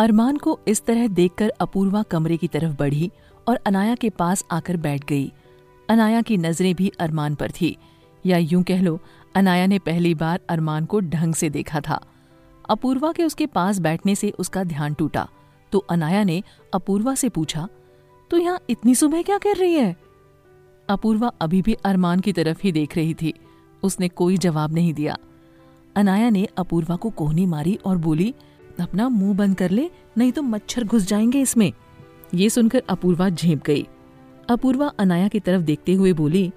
अरमान को इस तरह देखकर अपूर्वा कमरे की तरफ़ बढ़ी और अनाया के पास आकर बैठ गई। अनाया की नज़रें भी अरमान पर थी। या यूँ कह लो, अनाया ने पहली बार अरमान को ढंग से देखा था। अपूर्वा के उसके पास बैठने से उसका ध्यान टूटा। तो अनाया ने अपूर्वा से पूछा तो यहाँ इतनी सुबह क्या कर रही है? अपूर्वा अभी भी अरमान की तरफ़ ही देख रही थी। उसने कोई जवाब नहीं दिया। अनाया ने अपूर्वा को कोहनी मारी और बोली अपना मुँह बंद कर ले, नहीं तो मच्छर घुस जाएँगे इसमें। ये सुनकर अपूर्वा झेप गई। अपूर्वा अनाया की तरफ़ देखते हुए बोली,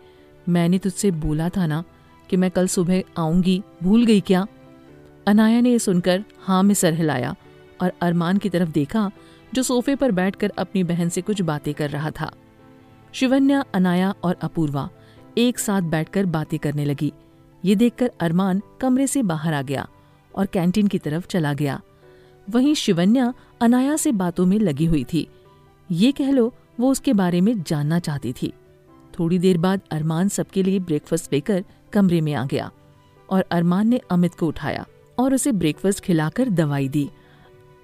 मैंने तुझसे बोला था ना कि मैं कल सुबह आऊँगी, भूल गई क्या? अनाया ने यह सुनकर हाँ में सर हिलाया और अरमान की तरफ़ देखा, जो सोफे पर बैठकर अपनी बहन से कुछ बातें कर रहा था। शिवन्या, अनाया और अपूर्वा एक साथ बैठकर बातें करने लगी। ये देखकर अरमान कमरे से बाहर आ गया और कैंटीन की तरफ़ चला गया। वहीं शिवन्या अनाया से बातों में लगी हुई थी। ये कह लो, वो उसके बारे में जानना चाहती थी। थोड़ी देर बाद अरमान सबके लिए ब्रेकफास्ट लेकर कमरे में आ गया और अरमान ने अमित को उठाया और उसे ब्रेकफास्ट खिलाकर दवाई दी।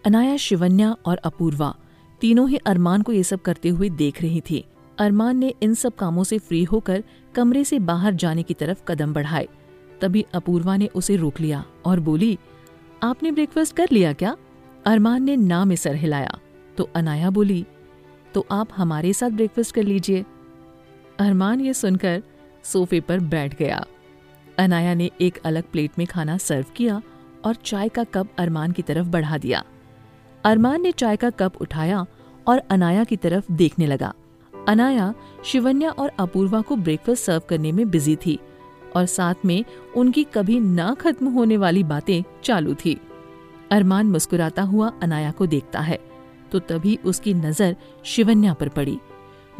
अनाया शिवन्या और अपूर्वा तीनों ही अरमान को ये सब करते हुए देख रही थी। अरमान ने इन सब कामों से फ्री होकर कमरे से बाहर जाने की तरफ़ कदम बढ़ाए। तभी अपूर्वा ने उसे रोक लिया और बोली, आपने ब्रेकफास्ट कर लिया क्या? अरमान ने ना में सर हिलाया। तो अनाया बोली तो आप हमारे साथ ब्रेकफास्ट कर लीजिए। अरमान ये सुनकर सोफे पर बैठ गया। अनाया ने एक अलग प्लेट में खाना सर्व किया और चाय का कप अरमान की तरफ़ बढ़ा दिया। अरमान ने चाय का कप उठाया और अनाया की तरफ़ देखने लगा। अनाया शिवन्या और अपूर्वा को ब्रेकफास्ट सर्व करने में बिज़ी थी और साथ में उनकी कभी ना खत्म होने वाली बातें चालू थी। अरमान मुस्कुराता हुआ अनाया को देखता है तो तभी उसकी नज़र शिवन्या पर पड़ी,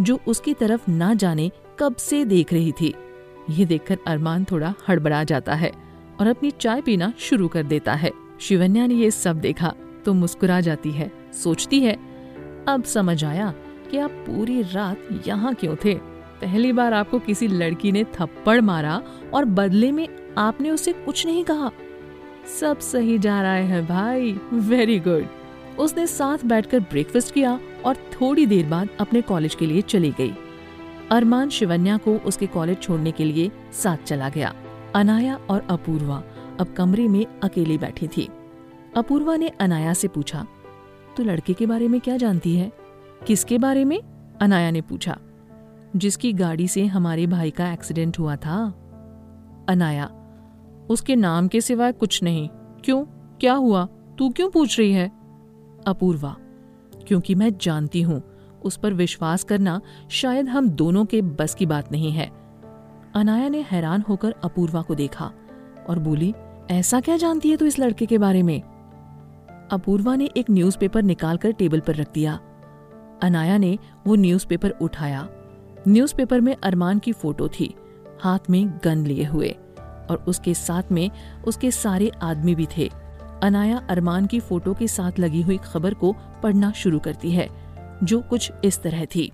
जो उसकी तरफ़ ना जाने कब से देख रही थी। ये देखकर अरमान थोड़ा हड़बड़ा जाता है और अपनी चाय पीना शुरू कर देता है। शिवन्या ने ये सब देखा तो मुस्कुरा जाती है, सोचती है, अब समझ आया कि आप पूरी रात यहाँ क्यों थे? पहली बार आपको किसी लड़की ने थप्पड़ मारा और बदले में आपने उसे कुछ नहीं कहा। सब सही जा रहा है भाई। वेरी गुड उसने साथ बैठकर ब्रेकफास्ट किया और थोड़ी देर बाद अपने कॉलेज के लिए चली गई। अरमान शिवन्या को उसके कॉलेज छोड़ने के लिए साथ चला गया। अनाया और अपूर्वा अब कमरे में अकेली बैठी थी। अपूर्वा ने अनाया से पूछा तो लड़के के बारे में क्या जानती है? किसके बारे में? अनाया ने पूछा, जिसकी गाड़ी से हमारे भाई का एक्सीडेंट हुआ था। अनाया उसके नाम के सिवाय कुछ नहीं। क्यों? क्या हुआ? तू क्यों पूछ रही है? अपूर्वा, क्योंकि मैं जानती हूँ, उस पर विश्वास करना शायद हम दोनों के बस की बात नहीं है। अनाया ने हैरान होकर अपूर्वा को देखा और बोली, ऐसा क्या जानती है तू इस लड़के के बारे में? अपूर्वा ने एक न्यूज़पेपर निकालकर टेबल पर रख दिया। अनाया ने वो न्यूज़पेपर उठाया। न्यूज़पेपर में अरमान की फ़ोटो थी। हाथ में गन लिए हुए। और उसके साथ में उसके सारे आदमी भी थे। अनाया अरमान की फ़ोटो के साथ लगी हुई खबर को पढ़ना शुरू करती है, जो कुछ इस तरह थी।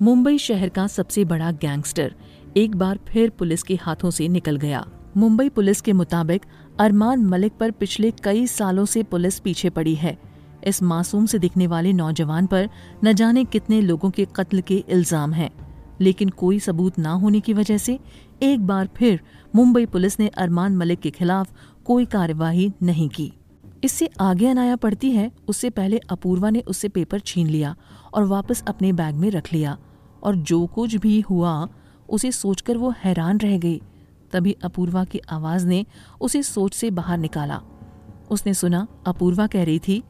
मुंबई शहर का सबसे बड़ा गैंगस्टर एक बार फिर पुलिस के हाथों से निकल गया। मुंबई पुलिस के मुताबिक अरमान मलिक पर पिछले कई सालों से पुलिस पीछे पड़ी है। इस मासूम से दिखने वाले नौजवान पर न जाने कितने लोगों के कत्ल के इल्ज़ाम हैं। लेकिन कोई सबूत ना होने की वजह से एक बार फिर मुंबई पुलिस ने अरमान मलिक के खिलाफ कोई कार्यवाही नहीं की। इससे आगे अनाया पड़ती है, उससे पहले अपूर्वा ने उससे पेपर छीन लिया और वापस अपने बैग में रख लिया और जो कुछ भी हुआ, उसे सोचकर वो हैरान रह गई। तभी अपूर्वा की आवाज़ ने उसे सोच से बाहर निकाला। उसने सुना, अपूर्वा कह रही थी,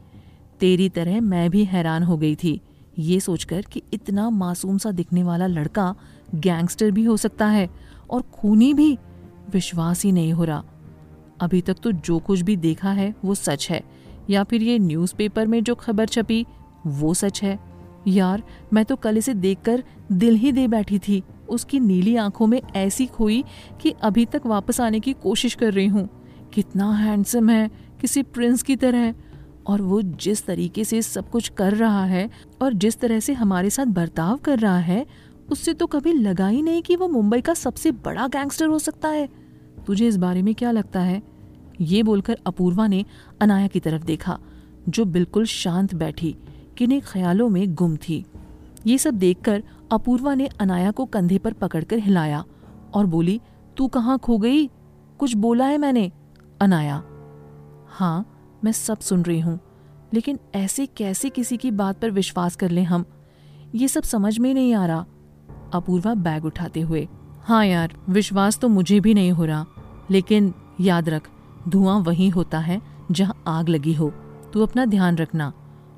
तेरी तरह मैं भी हैरान हो गई थी। ये सोचकर कि इतना मासूम सा दिखने वाला लड़का गैंगस्टर भी हो सकता है और खूनी भी, विश्वास ही नहीं हो रहा। अभी तक तो जो कुछ भी देखा है, वो सच है। या फिर ये न्यूज़पेपर में जो खबर छपी, वो सच है। यार, मैं तो कल इसे देखकर दिल ही दे बैठी थी। उसकी नीली आँखों में ऐसी खोई कि अभी तक वापस आने की कोशिश कर रही हूँ। कितना हैंडसम है, किसी प्रिंस की तरह। और वो जिस तरीके से सब कुछ कर रहा है और जिस तरह से हमारे साथ बर्ताव कर रहा है, उससे तो कभी लगा ही नहीं कि वो मुंबई का सबसे बड़ा गैंगस्टर हो सकता है। तुझे इस बारे में क्या लगता है? ये बोलकर अपूर्वा ने अनाया की तरफ़ देखा, जो बिल्कुल शांत बैठी, किन्हीं ख्यालों में गुम थी। ये सब देखकर अपूर्वा ने अनाया को कंधे पर पकड़कर हिलाया और बोली, तू कहाँ खो गई? कुछ बोला है मैंने? अनाया हाँ मैं सब सुन रही हूँ। लेकिन ऐसे कैसे किसी की बात पर विश्वास कर लें हम? ये सब समझ में नहीं आ रहा। अपूर्वा बैग उठाते हुए हाँ यार, विश्वास तो मुझे भी नहीं हो रहा। लेकिन याद रख, धुआँ वहीं होता है जहाँ आग लगी हो। तू अपना ध्यान रखना।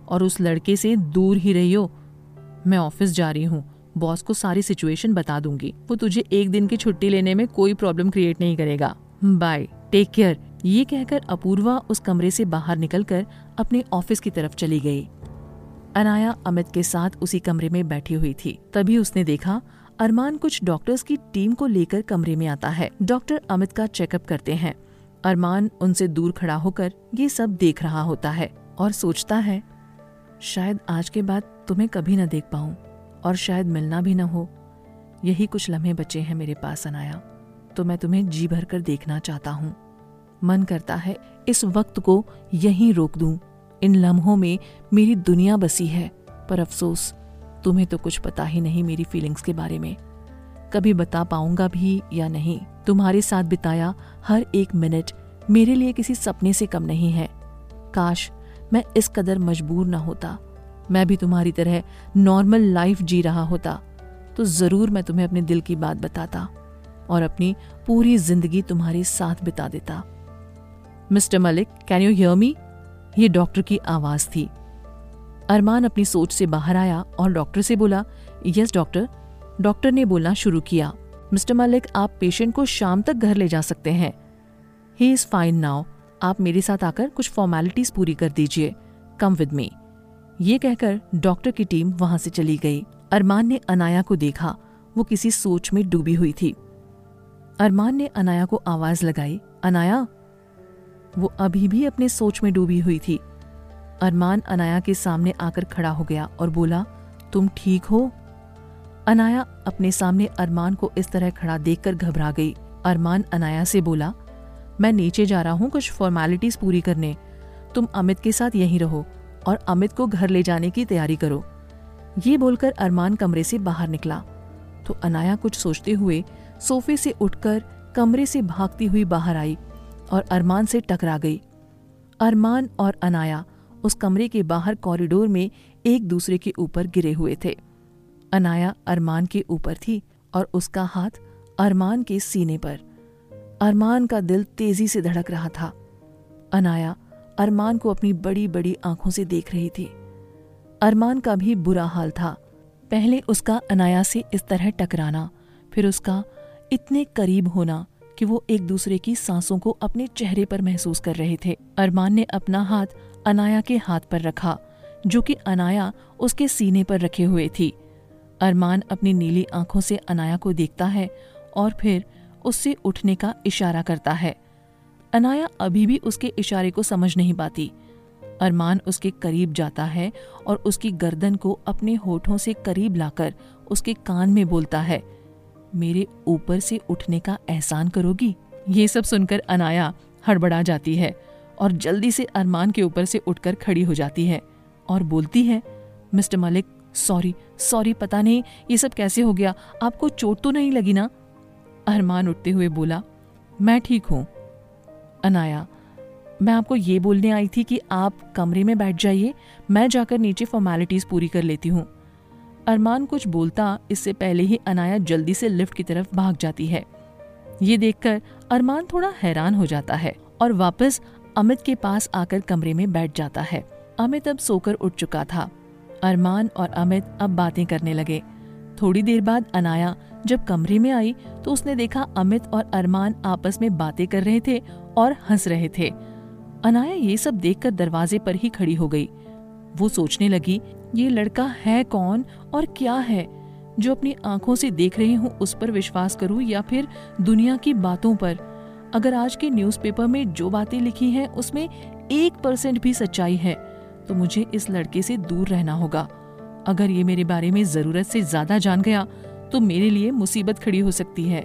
और उस लड़के से दूर ही रहियो। मैं ऑफ़िस जा रही हूँ। बॉस को सारी सिचुएशन बता दूँगी। वो तुझे एक दिन की छुट्टी लेने में कोई प्रॉब्लम क्रिएट नहीं करेगा। बाय। टेक केयर ये कहकर अपूर्वा उस कमरे से बाहर निकलकर अपने ऑफ़िस की तरफ़ चली गई। अनाया अमित के साथ उसी कमरे में बैठी हुई थी। तभी उसने देखा, अरमान कुछ डॉक्टर्स की टीम को लेकर कमरे में आता है। डॉक्टर अमित का चेकअप करते हैं। अरमान उनसे दूर खड़ा होकर ये सब देख रहा होता है और सोचता है, शायद आज के बाद तुम्हें कभी न देख पाऊँ और शायद मिलना भी न हो। यही कुछ लम्हे बचे हैं मेरे पास, अनाया। तो मैं तुम्हें जी भर कर देखना चाहता हूँ। मन करता है, इस वक्त को यहीं रोक दूँ। इन लम्हों में मेरी दुनिया बसी है, पर अफसोस, तुम्हें तो कुछ पता ही नहीं मेरी फीलिंग्स के बारे में। कभी बता पाऊँगा भी या नहीं, तुम्हारे साथ बिताया हर एक मिनट मेरे लिए किसी सपने से कम नहीं है। काश मैं इस कदर मजबूर ना होता, मैं भी तुम्हारी तरह नॉर्मल लाइफ जी रहा होता तो ज़रूर मैं तुम्हें अपने दिल की बात बताता। और अपनी पूरी ज़िंदगी तुम्हारे साथ बिता देता। Mister Malik can you hear me ये डॉक्टर की आवाज़ थी। अरमान अपनी सोच से बाहर आया और डॉक्टर से बोला, यस, डॉक्टर। डॉक्टर ने बोलना शुरू किया, मिस्टर मलिक, आप पेशेंट को शाम तक घर ले जा सकते हैं। ही इज़ फाइन नाउ आप मेरे साथ आकर कुछ फॉर्मेलिटीज पूरी कर दीजिए। कम विद मी ये कहकर डॉक्टर की टीम वहाँ से चली गई। अरमान ने अनाया को देखा। वो किसी सोच में डूबी हुई थी। अरमान ने अनाया को आवाज़ लगाई, अनाया, वो अभी भी अपने सोच में डूबी हुई थी। अरमान अनाया के सामने आकर खड़ा हो गया और बोला, तुम ठीक हो? अनाया अपने सामने अरमान को इस तरह खड़ा देखकर घबरा गई। अरमान अनाया से बोला, मैं नीचे जा रहा हूँ कुछ फॉर्मेलिटीज पूरी करने। तुम अमित के साथ यहीं रहो और अमित को घर ले जाने की तैयारी करो। ये बोलकर अरमान कमरे से बाहर निकला। तो अनाया कुछ सोचते हुए सोफे से उठकर कमरे से भागती हुई बाहर आई और अरमान से टकरा गई। अरमान और अनाया उस कमरे के बाहर कॉरिडोर में एक दूसरे के ऊपर गिरे हुए थे। अनाया अरमान के ऊपर थी और उसका हाथ अरमान के सीने पर। अरमान का दिल तेज़ी से धड़क रहा था। अनाया अरमान को अपनी बड़ी बड़ी आँखों से देख रही थी। अरमान का भी बुरा हाल था। पहले उसका अनाया से इस तरह टकराना, फिर उसका इतने करीब होना कि वो एक दूसरे की सांसों को अपने चेहरे पर महसूस कर रहे थे। अरमान ने अपना हाथ अनाया के हाथ पर रखा, जो कि अनाया उसके सीने पर रखे हुए थी। अरमान अपनी नीली आँखों से अनाया को देखता है और फिर उससे उठने का इशारा करता है। अनाया अभी भी उसके इशारे को समझ नहीं पाती। अरमान उसके करीब जाता है और उसकी गर्दन को अपने होठों से करीब लाकर उसके कान में बोलता है। मेरे ऊपर से उठने का एहसान करोगी? ये सब सुनकर अनाया हड़बड़ा जाती है और जल्दी से अरमान के ऊपर से उठकर खड़ी हो जाती है और बोलती है, मिस्टर मलिक, सॉरी सॉरी, पता नहीं ये सब कैसे हो गया? आपको चोट तो नहीं लगी ना? अरमान उठते हुए बोला, मैं ठीक हूँ। अनाया, मैं आपको ये बोलने आई थी कि आप कमरे में बैठ जाइए, मैं जाकर नीचे फॉर्मेलिटीज पूरी कर लेती हूँ। अरमान कुछ बोलता, इससे पहले ही अनाया जल्दी से लिफ्ट की तरफ़ भाग जाती है। ये देखकर अरमान थोड़ा हैरान हो जाता है और वापस अमित के पास आकर कमरे में बैठ जाता है। अमित अब सोकर उठ चुका था। अरमान और अमित अब बातें करने लगे। थोड़ी देर बाद अनाया जब कमरे में आई तो उसने देखा अमित और अरमान आपस में बातें कर रहे थे और हंस रहे थे। अनाया ये सब देखकर दरवाजे पर ही खड़ी हो गई। वो सोचने लगी ये लड़का है कौन और क्या है? जो अपनी आँखों से देख रही हूँ, उस पर विश्वास करूँ या फिर दुनिया की बातों पर? अगर आज के न्यूज़पेपर में जो बातें लिखी हैं, उसमें एक परसेंट भी सच्चाई है तो मुझे इस लड़के से दूर रहना होगा। अगर ये मेरे बारे में ज़रूरत से ज़्यादा जान गया तो मेरे लिए मुसीबत खड़ी हो सकती है।